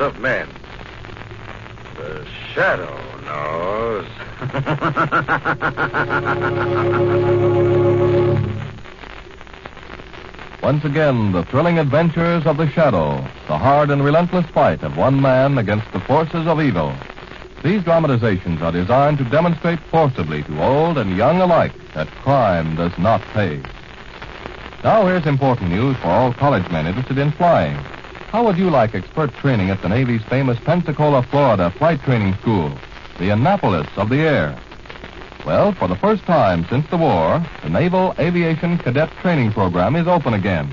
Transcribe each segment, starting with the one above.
of men. The shadow knows. Once again, the thrilling adventures of the Shadow, the hard and relentless fight of one man against the forces of evil. These dramatizations are designed to demonstrate forcibly to old and young alike that crime does not pay. Now, here's important news for all college men interested in flying. How would you like expert training at the Navy's famous Pensacola, Florida Flight Training School, the Annapolis of the air? Well, for the first time since the war, the Naval Aviation Cadet Training Program is open again.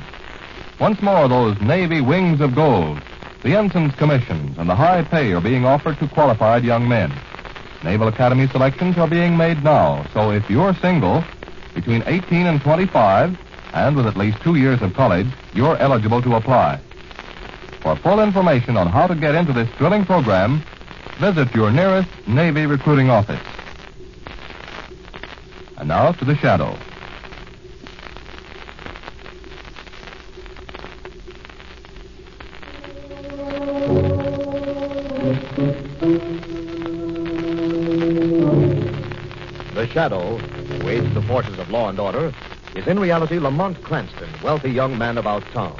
Once more, those Navy wings of gold, the ensign's commissions, and the high pay are being offered to qualified young men. Naval Academy selections are being made now, so if you're single, between 18 and 25, and with at least two years of college, you're eligible to apply. For full information on how to get into this thrilling program, visit your nearest Navy recruiting office. And now to the shadow. The Shadow, who aids the forces of law and order, is in reality Lamont Cranston, wealthy young man about town.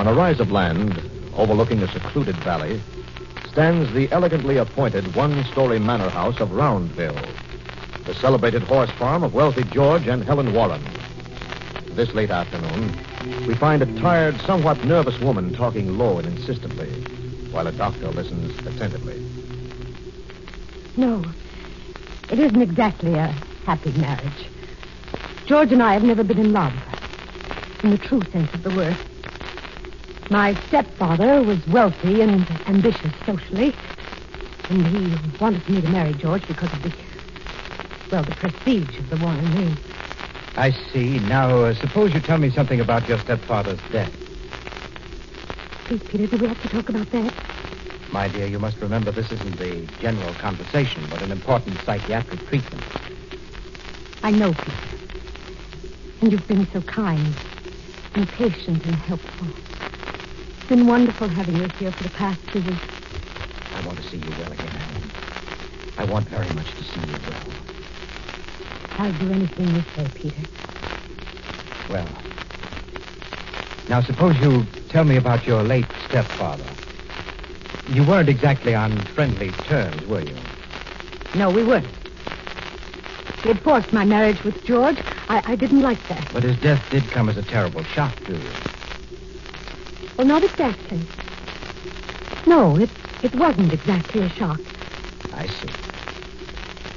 On a rise of land overlooking a secluded valley stands the elegantly appointed one story manor house of Roundville, the celebrated horse farm of wealthy George and Helen Warren. This late afternoon, we find a tired, somewhat nervous woman talking low and insistently, while a doctor listens attentively. No, it isn't exactly a happy marriage. George and I have never been in love, in the true sense of the word. My stepfather was wealthy and ambitious socially, and he wanted me to marry George because of the, well, the prestige of the Warren name. I see. Now, uh, suppose you tell me something about your stepfather's death. Please, Peter, do we have to talk about that? My dear, you must remember this isn't the general conversation, but an important psychiatric treatment. I know, Peter. And you've been so kind and patient and helpful. It's been wonderful having you here for the past two weeks. I want to see you well again, Helen. I want very much to see you well. I'll do anything you say, Peter. Well. Now, suppose you tell me about your late stepfather. You weren't exactly on friendly terms, were you? No, we weren't. He had forced my marriage with George. I, I didn't like that. But his death did come as a terrible shock to you. Well, not exactly. No, it, it wasn't exactly a shock. I see.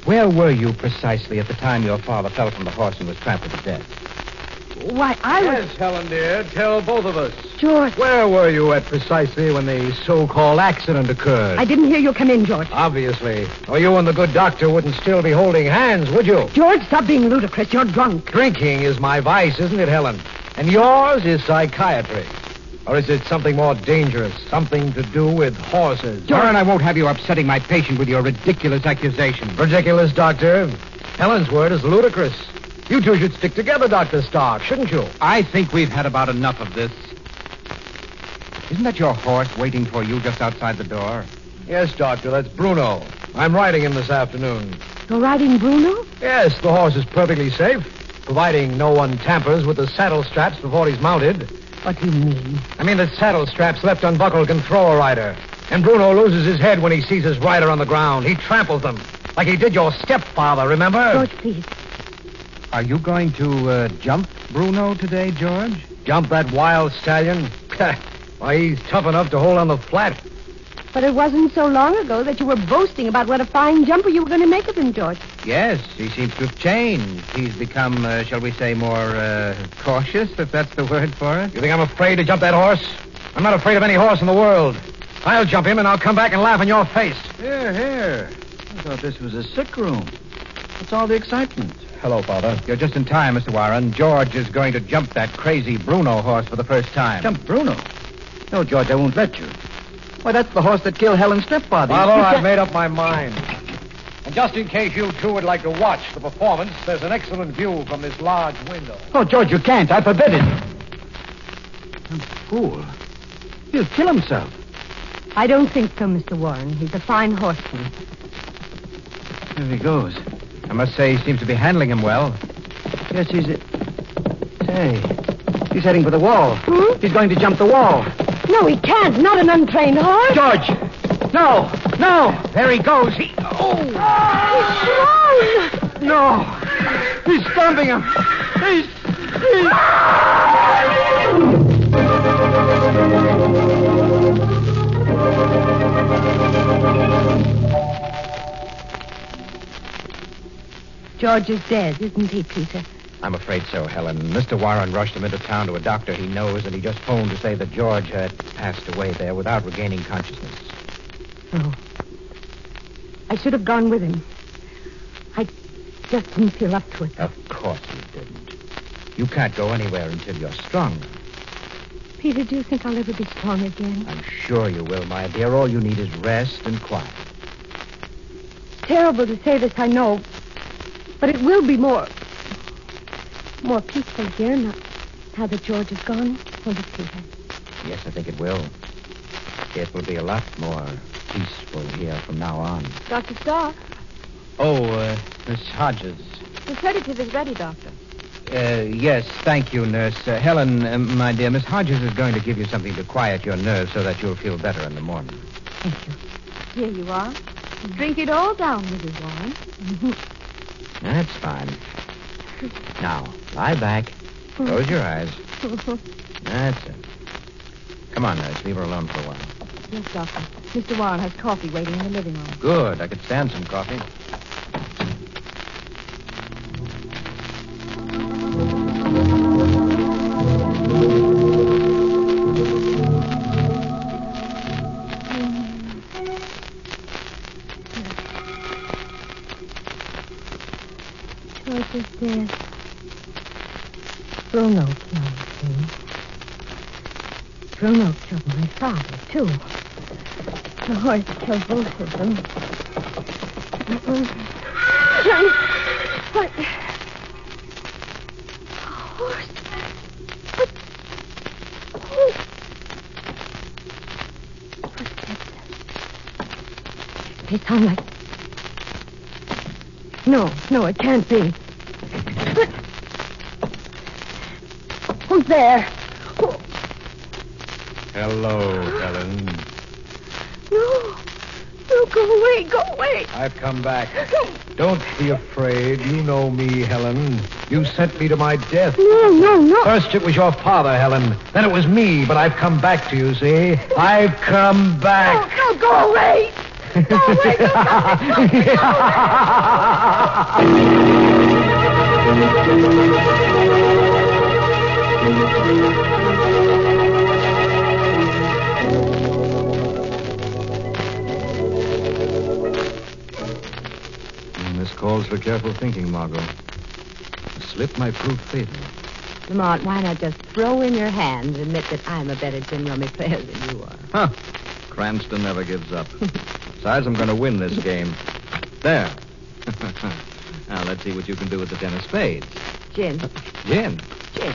Where were you precisely at the time your father fell from the horse and was trampled to death? Why, I was... Yes, Helen, dear. Tell both of us. George, Where were you at precisely when the so-called accident occurred? I didn't hear you come in, George. Obviously. Or you and the good doctor wouldn't still be holding hands, would you? George, stop being ludicrous. You're drunk. Drinking is my vice, isn't it, Helen? And yours is psychiatry. Or is it something more dangerous? Something to do with horses? Warren, I won't have you upsetting my patient with your ridiculous accusations. Ridiculous, Doctor. Helen's word is ludicrous. You two should stick together, Dr. Stark, shouldn't you? I think we've had about enough of this. Isn't that your horse waiting for you just outside the door? Yes, Doctor, that's Bruno. I'm riding him this afternoon. You're riding Bruno? Yes, the horse is perfectly safe, providing no one tampers with the saddle straps before he's mounted. What do you mean? I mean, the saddle straps left unbuckled can throw a rider. And Bruno loses his head when he sees his rider on the ground. He tramples them, like he did your stepfather, remember? George, please. Are you going to uh, jump Bruno today, George? Jump that wild stallion? Why, he's tough enough to hold on the flat. But it wasn't so long ago that you were boasting about what a fine jumper you were going to make of him, George. Yes, he seems to have changed. He's become, uh, shall we say, more uh, cautious, if that's the word for it. You think I'm afraid to jump that horse? I'm not afraid of any horse in the world. I'll jump him and I'll come back and laugh in your face. Here, here. I thought this was a sick room. What's all the excitement? Hello, Father. You're just in time, Mr. Warren. George is going to jump that crazy Bruno horse for the first time. Jump Bruno. No, George, I won't let you. Why, that's the horse that killed Helen's stepfather. Marlowe, You I've made up my mind. And just in case you two would like to watch the performance, there's an excellent view from this large window. Oh, George, you can't. I forbid it. Fool. He'll kill himself. I don't think so, Mr. Warren. He's a fine horseman. There he goes. I must say, he seems to be handling him well. Yes, he's. A... Say, he's heading for the wall. Hmm? He's going to jump the wall. No, he can't. Not an untrained horse. George! No! No! There he goes. He... Oh! He's thrown. No! He's stomping him. He's. he's... George is dead, isn't he, Peter? I'm afraid so, Helen. Mr. Warren rushed him into town to a doctor he knows, and he just phoned to say that George had passed away there without regaining consciousness. Oh. I should have gone with him. I just didn't feel up to it. Of course you didn't. You can't go anywhere until you're strong. Peter, do you think I'll ever be strong again? I'm sure you will, my dear. All you need is rest and quiet. Terrible to say this, I know. But it will be more. More peaceful here now, now that George is gone. Won't it, Peter? Yes, I think it will. It will be a lot more peaceful here from now on. Dr. Stark, Oh, uh, Miss Hodges. the sedative is ready, Doctor. Uh, yes, thank you, nurse. Uh, Helen, uh, my dear, Miss Hodges is going to give you something to quiet your nerves so that you'll feel better in the morning. Thank you. Here you are. Drink it all down, Mrs. Warren. That's fine. Now, lie back. Close your eyes. That's it. Come on, nurse. Leave her alone for a while. yes, Doctor. Mr. Warren has coffee waiting in the living room. Good. I could stand some coffee. The horse killed both of them. Johnny, what? Horse? What? Who? Footsteps. They sound like. No, no, it can't be. But... Who's there? Hello, Helen. Go away, go away. I've come back. Don't be afraid. You know me, Helen. You sent me to my death. No, no, no. First it was your father, Helen. Then it was me, but I've come back to you, see? I've come back. No, no, go away. Go away, go This calls for careful thinking, Margot. A slip might prove fatal. Lamont, why not just throw in your hands and admit that I'm a better gin rummy player than you are? Huh. Cranston never gives up. Besides, I'm going to win this game. There. now, let's see what you can do with the ten of spades. Gin. Gin. Gin.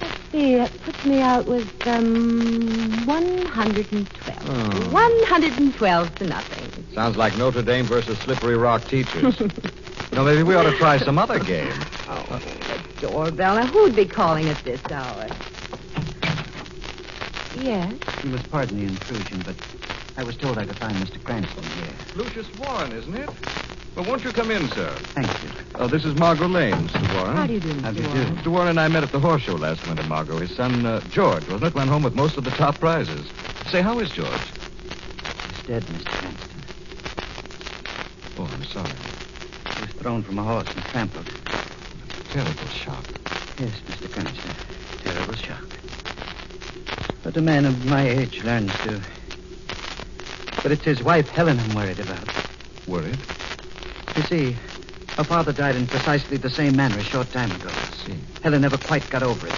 Let's See, that puts me out with, um, 112. Oh. 112 to nothing. Sounds like Notre Dame versus Slippery Rock teachers. you know, maybe we ought to try some other game. Oh, the doorbell. Now, who'd be calling at this hour? Yes? You must pardon the intrusion, but I was told I could find Mr. Cranston here. Lucius Warren, isn't it? Well, won't you come in, sir? Thank you. Uh, this is Margot Lane, Mr. Warren. How do you do, Mr. How do you Warren? do? Mr. Warren and I met at the horse show last winter, Margot. His son, uh, George, wasn't it? Went home with most of the top prizes. Say, how is George? He's dead, Mr. Cranston. Oh, I'm sorry. thrown from a horse and trampled. Terrible shock. Yes, Mr. Cranston. Terrible shock. But a man of my age learns to. But it's his wife, Helen, I'm worried about. Worried? You see, her father died in precisely the same manner a short time ago. I see. Helen never quite got over it.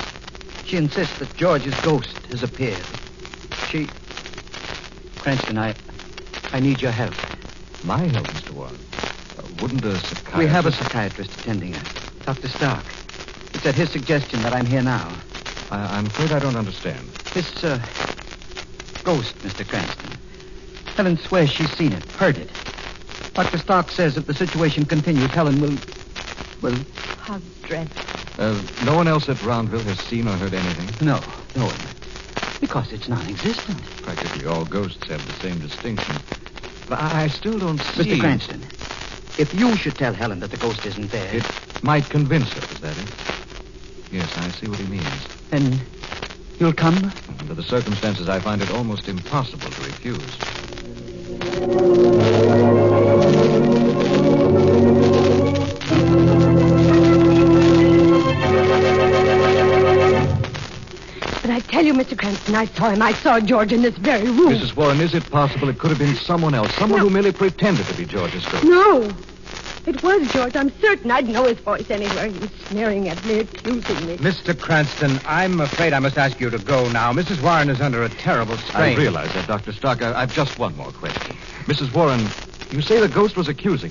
She insists that George's ghost has appeared. She. Cranston, I. I need your help. My help, Mr. Warren. Uh, wouldn't a psychiatrist... We have a psychiatrist attending her, Dr. Stark. It's at his suggestion that I'm here now. I, I'm afraid I don't understand. This, uh, ghost, Mr. Cranston. Helen swears she's seen it, heard it. Dr. Stark says if the situation continues, Helen will. will. How dreadful. Uh, no one else at Roundville has seen or heard anything? No, no one. Because it's non existent. Practically all ghosts have the same distinction. But I I still don't see... Mr. Cranston, if you should tell Helen that the ghost isn't there, It might convince her, is that it? Yes, I see what he means. then you'll come? Under the circumstances, I find it almost impossible to refuse. Mr. Cranston, I saw him. I saw George in this very room. Mrs. Warren, is it possible it could have been someone else? Someone No. who merely pretended to be George's ghost? No. It was George. I'm certain I'd know his voice anywhere. He was sneering at me, accusing me. Mr. Cranston, I'm afraid I must ask you to go now. Mrs. Warren is under a terrible strain. I realize that, Dr. Stark. I, I've just one more question. Mrs. Warren, you say the ghost was accusing.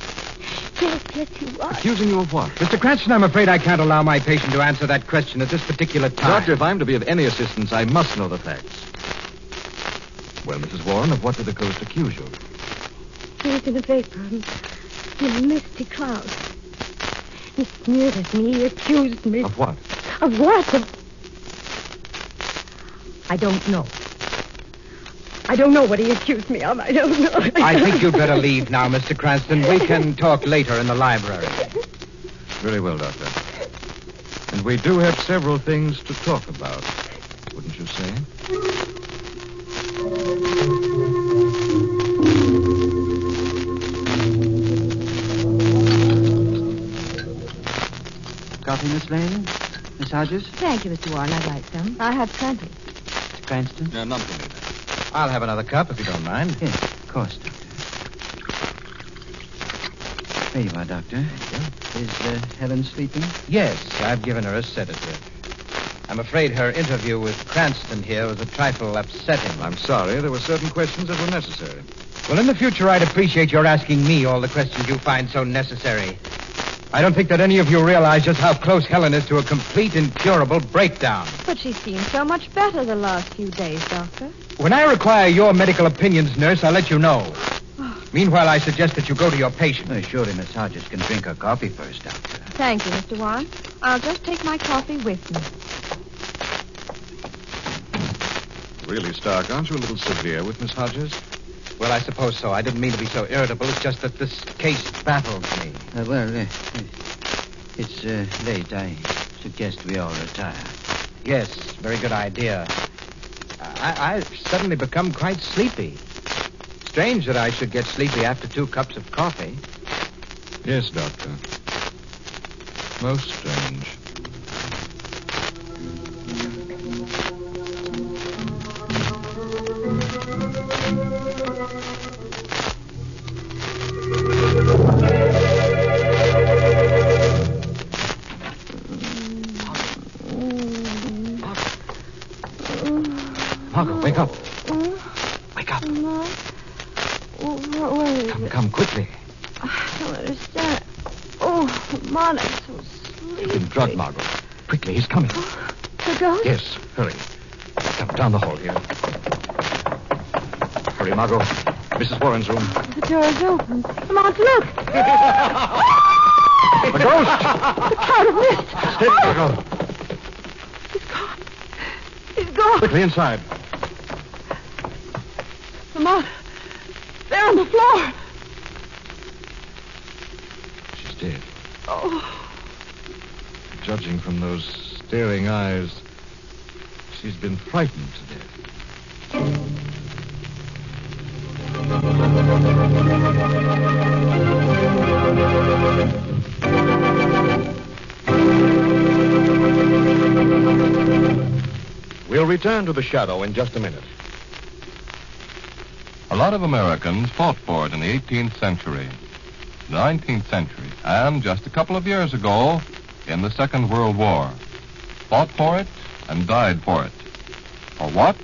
Yes, yes, he was. Accusing you of what? Mr. Cranston, I'm afraid I can't allow my patient to answer that question at this particular time. Doctor, if I'm to be of any assistance, I must know the facts. Well, Mrs. Warren, of what did the ghost accuse you? He was in a vapor, in a misty cloud. He sneered at me. He accused me. Of what? Of what? Of... I don't know. I don't know what he accused me of. I don't know. I think you'd better leave now, Mr. Cranston. We can talk later in the library. Very well, Doctor. And we do have several things to talk about, wouldn't you say? Coffee, Miss Lane? Miss Hodges? Thank you, Mr. Warren. I'd like some. I have plenty. Mr. Cranston? No, none for me. I'll have another cup if you don't mind. Yes, of course, Doctor. There you are, Doctor. Is uh, Helen sleeping? Yes, I've given her a sedative. I'm afraid her interview with Cranston here was a trifle upsetting. I'm sorry. There were certain questions that were necessary. Well, in the future, I'd appreciate your asking me all the questions you find so necessary. I don't think that any of you realize just how close Helen is to a complete, incurable breakdown. But she seems so much better the last few days, Doctor. When I require your medical opinions, nurse, I'll let you know. Meanwhile, I suggest that you go to your patient. Oh, surely Miss Hodges can drink her coffee first, Doctor. Thank you, Mr. Warren. I'll just take my coffee with me. Really, Stark, aren't you a little severe with Miss Hodges? Well, I suppose so. I didn't mean to be so irritable. It's just that this case baffles me. Uh, well, uh, it's uh, late. I suggest we all retire. Yes, very good idea. I, I've suddenly become quite sleepy. Strange that I should get sleepy after two cups of coffee. Yes, Doctor. Most strange. Room. The door is open. Come Lamont, look. The ghost! The cloud of mist. Steady, Margot. He's gone. He's gone. Quickly inside. Lamont, there on the floor. She's dead. Oh, Judging from those staring eyes, she's been frightened to death. We'll return to the shadow in just a minute. A lot of Americans fought for it in the 18th century, the 19th century, and just a couple of years ago in the Second World War. Fought for it and died for it. For what?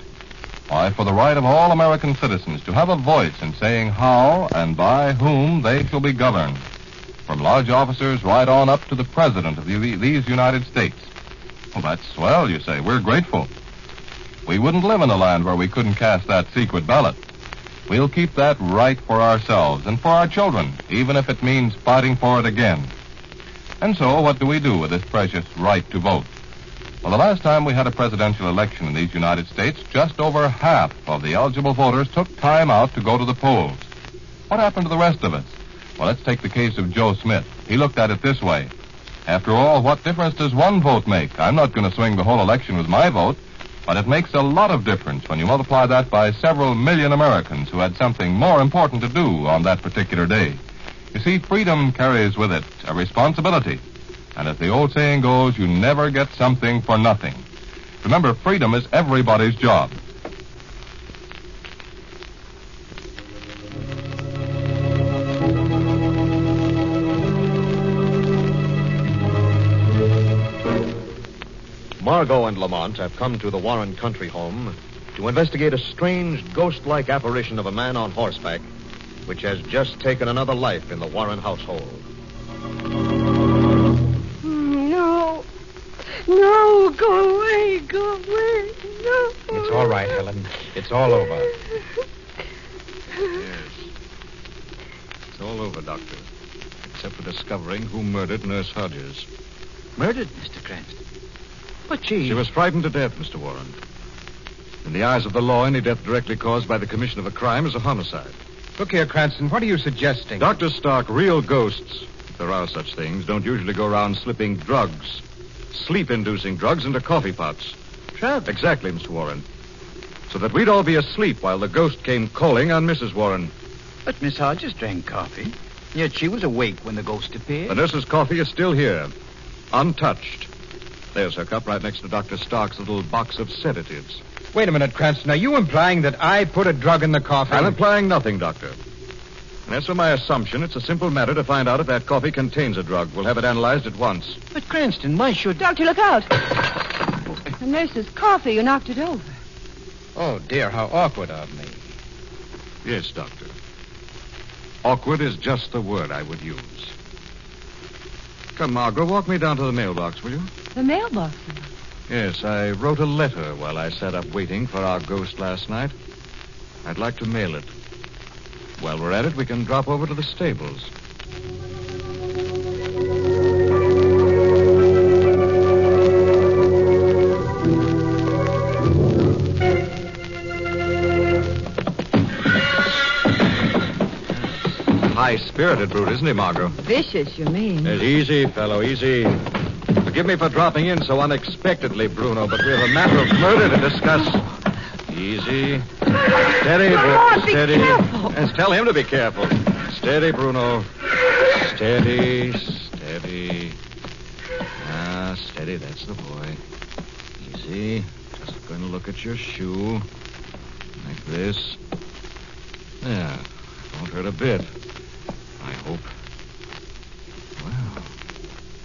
Why, for the right of all American citizens to have a voice in saying how and by whom they shall be governed. From lodge officers right on up to the President of the, these United States. Well, that's swell, you say. We're grateful. We wouldn't live in a land where we couldn't cast that secret ballot. We'll keep that right for ourselves and for our children, even if it means fighting for it again. And so, what do we do with this precious right to vote? Well, the last time we had a presidential election in these United States, just over half of the eligible voters took time out to go to the polls. What happened to the rest of us? Well, let's take the case of Joe Smith. He looked at it this way. After all, what difference does one vote make? I'm not going to swing the whole election with my vote. But it makes a lot of difference when you multiply that by several million Americans who had something more important to do on that particular day. You see, freedom carries with it a responsibility. And as the old saying goes, you never get something for nothing. Remember, freedom is everybody's job. Margot and Lamont have come to the Warren country home to investigate a strange, ghost like apparition of a man on horseback, which has just taken another life in the Warren household. Go away, go away. No. It's all right, Helen. It's all over. Yes. It's all over, Doctor. Except for discovering who murdered Nurse Hodges. Murdered, Mr. Cranston. But she... She was frightened to death, Mr. Warren. In the eyes of the law, any death directly caused by the commission of a crime is a homicide. Look here, Cranston. What are you suggesting? Dr. Stark, real ghosts, if there are such things, don't usually go around slipping drugs, sleep inducing drugs, into coffee pots. Drugs? Exactly, Mr. Warren. So that we'd all be asleep while the ghost came calling on Mrs. Warren. But Miss Hodges drank coffee. Yet she was awake when the ghost appeared. The nurse's coffee is still here, untouched. There's her cup right next to Dr. Stark's little box of sedatives. Wait a minute, Cranston. Are you implying that I put a drug in the coffee? I'm implying nothing, Doctor. And as for my assumption, it's a simple matter to find out if that coffee contains a drug. We'll have it analyzed at once. But Cranston, why should... Doctor, look out. The nurse's coffee. You knocked it over. Oh, dear, how awkward of me. Yes, Doctor. Awkward is just the word I would use. Come, Margot, walk me down to the mailbox, will you? The mailbox. Yes, I wrote a letter while I sat up waiting for our ghost last night. I'd like to mail it. While we're at it, we can drop over to the stables. High spirited brute, isn't he, Margot? Vicious, you mean? Yes, easy, fellow, easy. Forgive me for dropping in so unexpectedly, Bruno, but we have a matter of murder to discuss. Easy. Steady, Bruno. be Steady. careful. Yes, tell him to be careful. Steady, Bruno. Steady, steady. Ah, steady, that's the boy. Easy. Just going to look at your shoe. Like this. Yeah. Won't hurt a bit. I hope. Wow.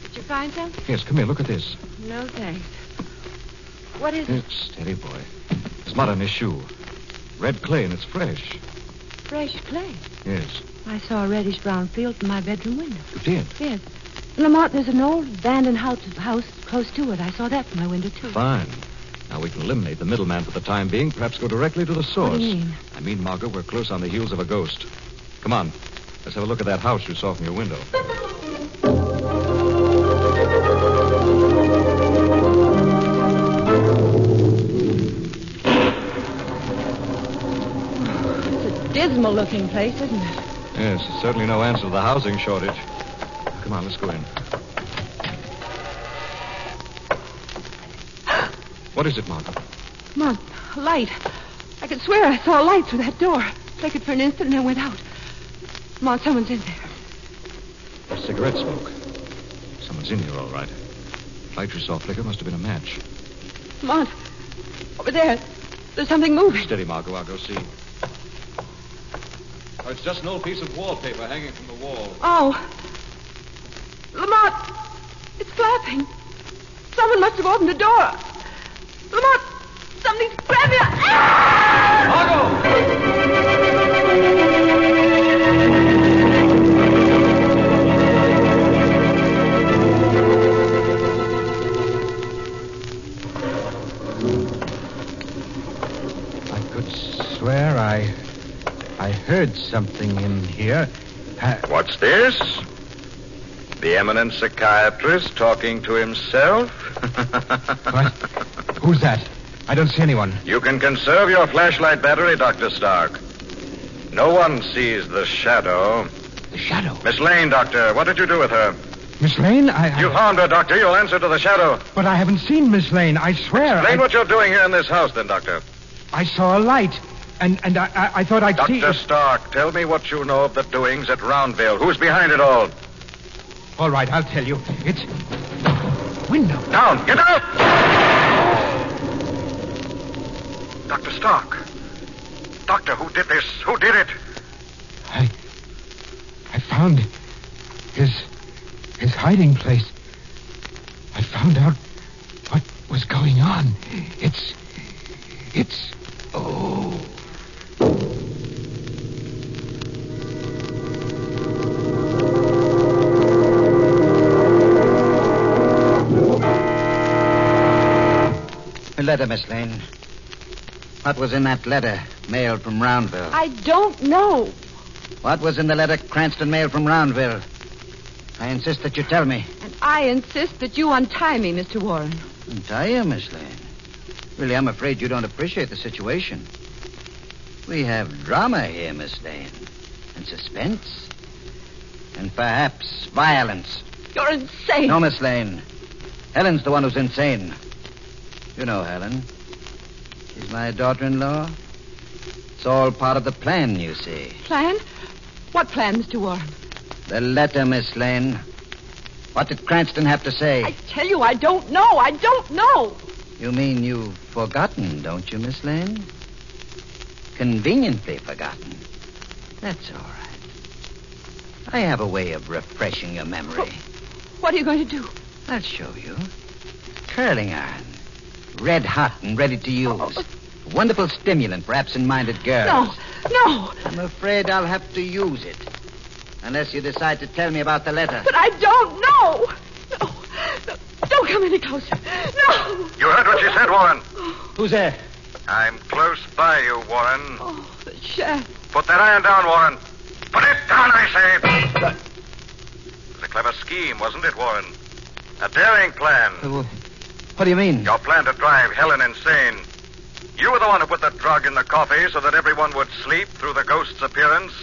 Did you find some? Yes, come here. Look at this. No, thanks. What is it? Steady, boy. There's mud on his shoe. Red clay, and it's fresh. Fresh clay. Yes. I saw a reddish brown field from my bedroom window. You did? Yes. Lamont, there's an old abandoned house, house close to it. I saw that from my window, too. Fine. Now we can eliminate the middleman for the time being, perhaps go directly to the source. What do you mean? I mean, Margot, we're close on the heels of a ghost. Come on. Let's have a look at that house you saw from your window. Dismal looking place, isn't it? Yes, it's certainly no answer to the housing shortage. Come on, let's go in. What is it, Margot? Come on, a light. I could swear I saw a light through that door. Flickered for an instant and then went out. Come on, someone's in there. Cigarette smoke. Someone's in here, all right. Light you saw flicker must have been a match. Lamont, over there. There's something moving. Steady, Margot. I'll go see. Oh, it's just an old piece of wallpaper hanging from the wall. Oh. Lamont, it's flapping. Someone must have opened the door. Lamont, something's grabbing. Ah! I heard something in here. What's this? The eminent psychiatrist talking to himself? what? Who's that? I don't see anyone. You can conserve your flashlight battery, Dr. Stark. No one sees the shadow. The shadow. Miss Lane, Doctor, what did you do with her? Miss Lane? I. I You found her, Doctor. You'll answer to the shadow. But I haven't seen Miss Lane. I swear. Explain I, what you're doing here in this house, then, Doctor. I saw a light, and and I I, I thought I'd see. Dr. Stark, tell me what you know of the doings at Roundville. Who's behind it all? All right, I'll tell you. It's window. Down! Get out! Dr. Stark. Doctor, who did this? Who did it? I I found his his hiding place. I found out what was going on. It's it's oh. Letter, Miss Lane. What was in that letter mailed from Roundville? I don't know. What was in the letter Cranston mailed from Roundville? I insist that you tell me. And I insist that you untie me, Mr. Warren. Untie you, Miss Lane. Really, I'm afraid you don't appreciate the situation. We have drama here, Miss Lane. And suspense. And perhaps violence. You're insane. No, Miss Lane. Helen's the one who's insane. You know Helen. She's my daughter-in-law. It's all part of the plan, you see. Plan? What plan, Mr. Warren? The letter, Miss Lane. What did Cranston have to say? I tell you, I don't know. I don't know. You mean you've forgotten, don't you, Miss Lane? Conveniently forgotten. That's all right. I have a way of refreshing your memory. What are you going to do? I'll show you. Curling iron. Red hot and ready to use. Wonderful stimulant for absent-minded girls. No, no. I'm afraid I'll have to use it. Unless you decide to tell me about the letter. But I don't know. No. no. Don't come any closer. No. You heard what she said, Warren. Who's there? I'm close by you, Warren. Oh, the Shadow. Put that iron down, Warren. Put it down, I say. It was a clever scheme, wasn't it, Warren? A daring plan. Uh, What do you mean? Your plan to drive Helen insane. You were the one who put the drug in the coffee so that everyone would sleep through the ghost's appearance.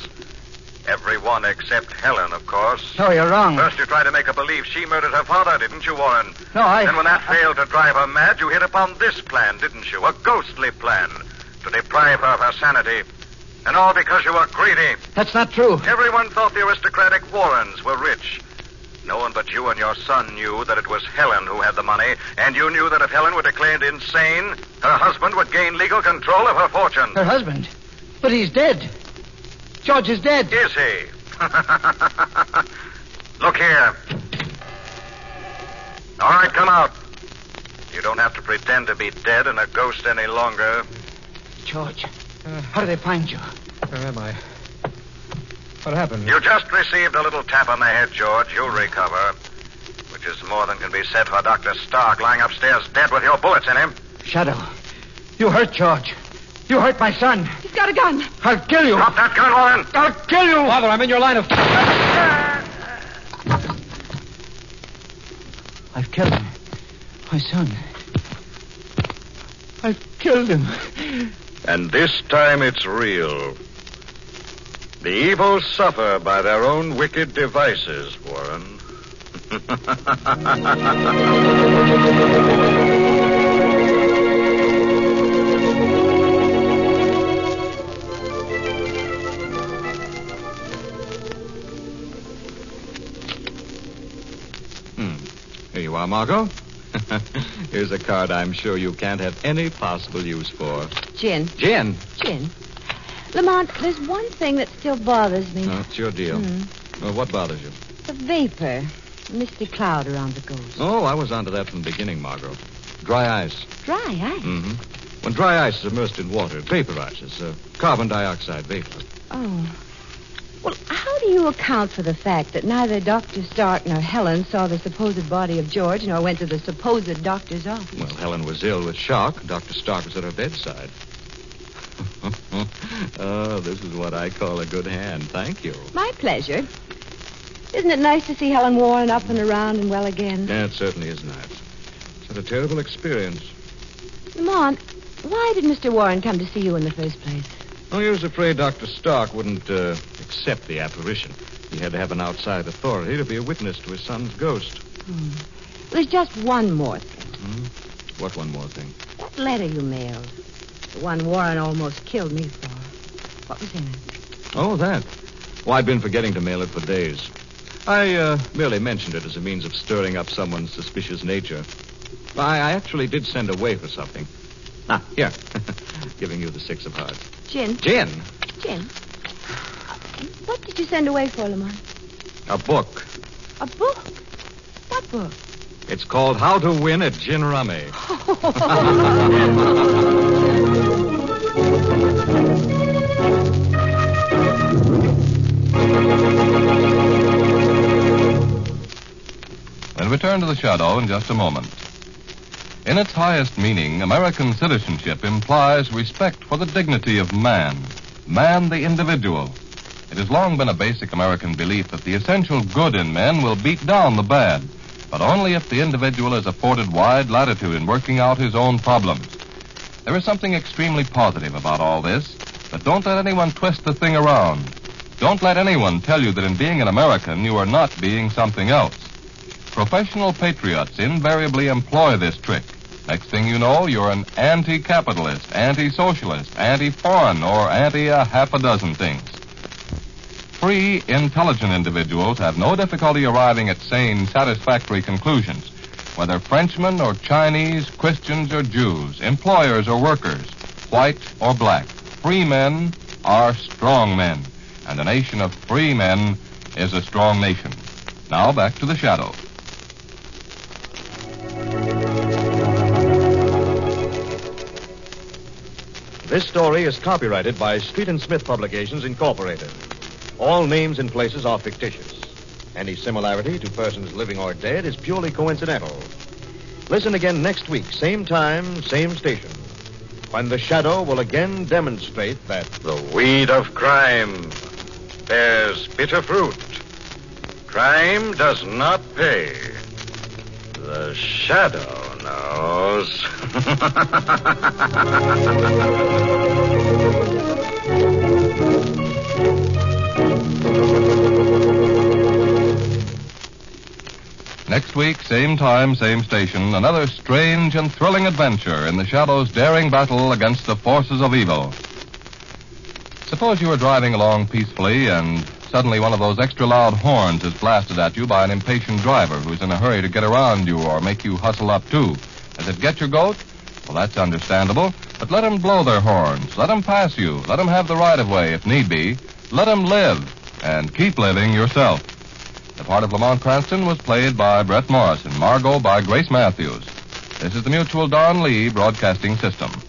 Everyone except Helen, of course. No, you're wrong. First, you tried to make her believe she murdered her father, didn't you, Warren? No, I. Then, when that failed to drive her mad, you hit upon this plan, didn't you? A ghostly plan to deprive her of her sanity. And all because you were greedy. That's not true. Everyone thought the aristocratic Warrens were rich. No one but you and your son knew that it was Helen who had the money, and you knew that if Helen were declared insane, her husband would gain legal control of her fortune. Her husband. But he's dead. George is dead. Is he? Look here. All right, come out. You don't have to pretend to be dead and a ghost any longer. George, uh, how did they find you? Where am I? What happened? You just received a little tap on the head, George. You'll recover. Which is more than can be said for Dr. Stark lying upstairs dead with your bullets in him. Shadow. You hurt George. You hurt my son. He's got a gun. I'll kill you. Drop that gun, Warren. I'll kill you. Father, I'm in your line of. Fire. I've killed him. My son. I've killed him. And this time it's real. The evil suffer by their own wicked devices, Warren. Hmm. Here you are, Margot. Here's a card I'm sure you can't have any possible use for. Gin. Gin. Gin. Lamont, there's one thing that still bothers me. Oh, it's your deal. Hmm. Well, what bothers you? The vapor. Misty cloud around the ghost. Oh, I was onto that from the beginning, Margot. Dry ice. Dry ice. Mm-hmm. When dry ice is immersed in water, it vaporizes. Uh, carbon dioxide vapor. Oh. Well, how do you account for the fact that neither Dr. Stark nor Helen saw the supposed body of George nor went to the supposed doctor's office? Well, Helen was ill with shock. Dr. Stark was at her bedside. oh, this is what I call a good hand. Thank you. My pleasure. Isn't it nice to see Helen Warren up and around and well again? Yeah, it certainly is nice. It's had a terrible experience. Lamont, why did Mr. Warren come to see you in the first place? Oh, he was afraid Dr. Stark wouldn't uh, accept the apparition. He had to have an outside authority to be a witness to his son's ghost. Hmm. There's just one more thing. Hmm? What one more thing? That letter you mailed. The one Warren almost killed me for. What was in it? Oh, that. Well, I've been forgetting to mail it for days. I uh, merely mentioned it as a means of stirring up someone's suspicious nature. I, I actually did send away for something. Ah, here. Giving you the six of hearts. Gin. Gin. Gin. What did you send away for, Lamont? A book. A book? What book? It's called How to Win at Gin Rummy. return to the shadow in just a moment. In its highest meaning, American citizenship implies respect for the dignity of man, man the individual. It has long been a basic American belief that the essential good in men will beat down the bad, but only if the individual is afforded wide latitude in working out his own problems. There is something extremely positive about all this, but don't let anyone twist the thing around. Don't let anyone tell you that in being an American, you are not being something else. Professional patriots invariably employ this trick. Next thing you know, you're an anti capitalist, anti socialist, anti foreign, or anti a half a dozen things. Free, intelligent individuals have no difficulty arriving at sane, satisfactory conclusions. Whether Frenchmen or Chinese, Christians or Jews, employers or workers, white or black, free men are strong men. And a nation of free men is a strong nation. Now back to the shadow. This story is copyrighted by Street and Smith Publications, Incorporated. All names and places are fictitious. Any similarity to persons living or dead is purely coincidental. Listen again next week, same time, same station, when the shadow will again demonstrate that The weed of crime bears bitter fruit. Crime does not pay. The shadow. Next week, same time, same station, another strange and thrilling adventure in the Shadow's daring battle against the forces of evil. Suppose you are driving along peacefully and suddenly one of those extra loud horns is blasted at you by an impatient driver who's in a hurry to get around you or make you hustle up too. Does it get your goat? Well, that's understandable, but let 'em blow their horns. Let 'em pass you. Let 'em have the right of way if need be. Let 'em live and keep living yourself. The part of Lamont Cranston was played by Bret Morrison, Margot by Grace Matthews. This is the Mutual Don Lee Broadcasting System.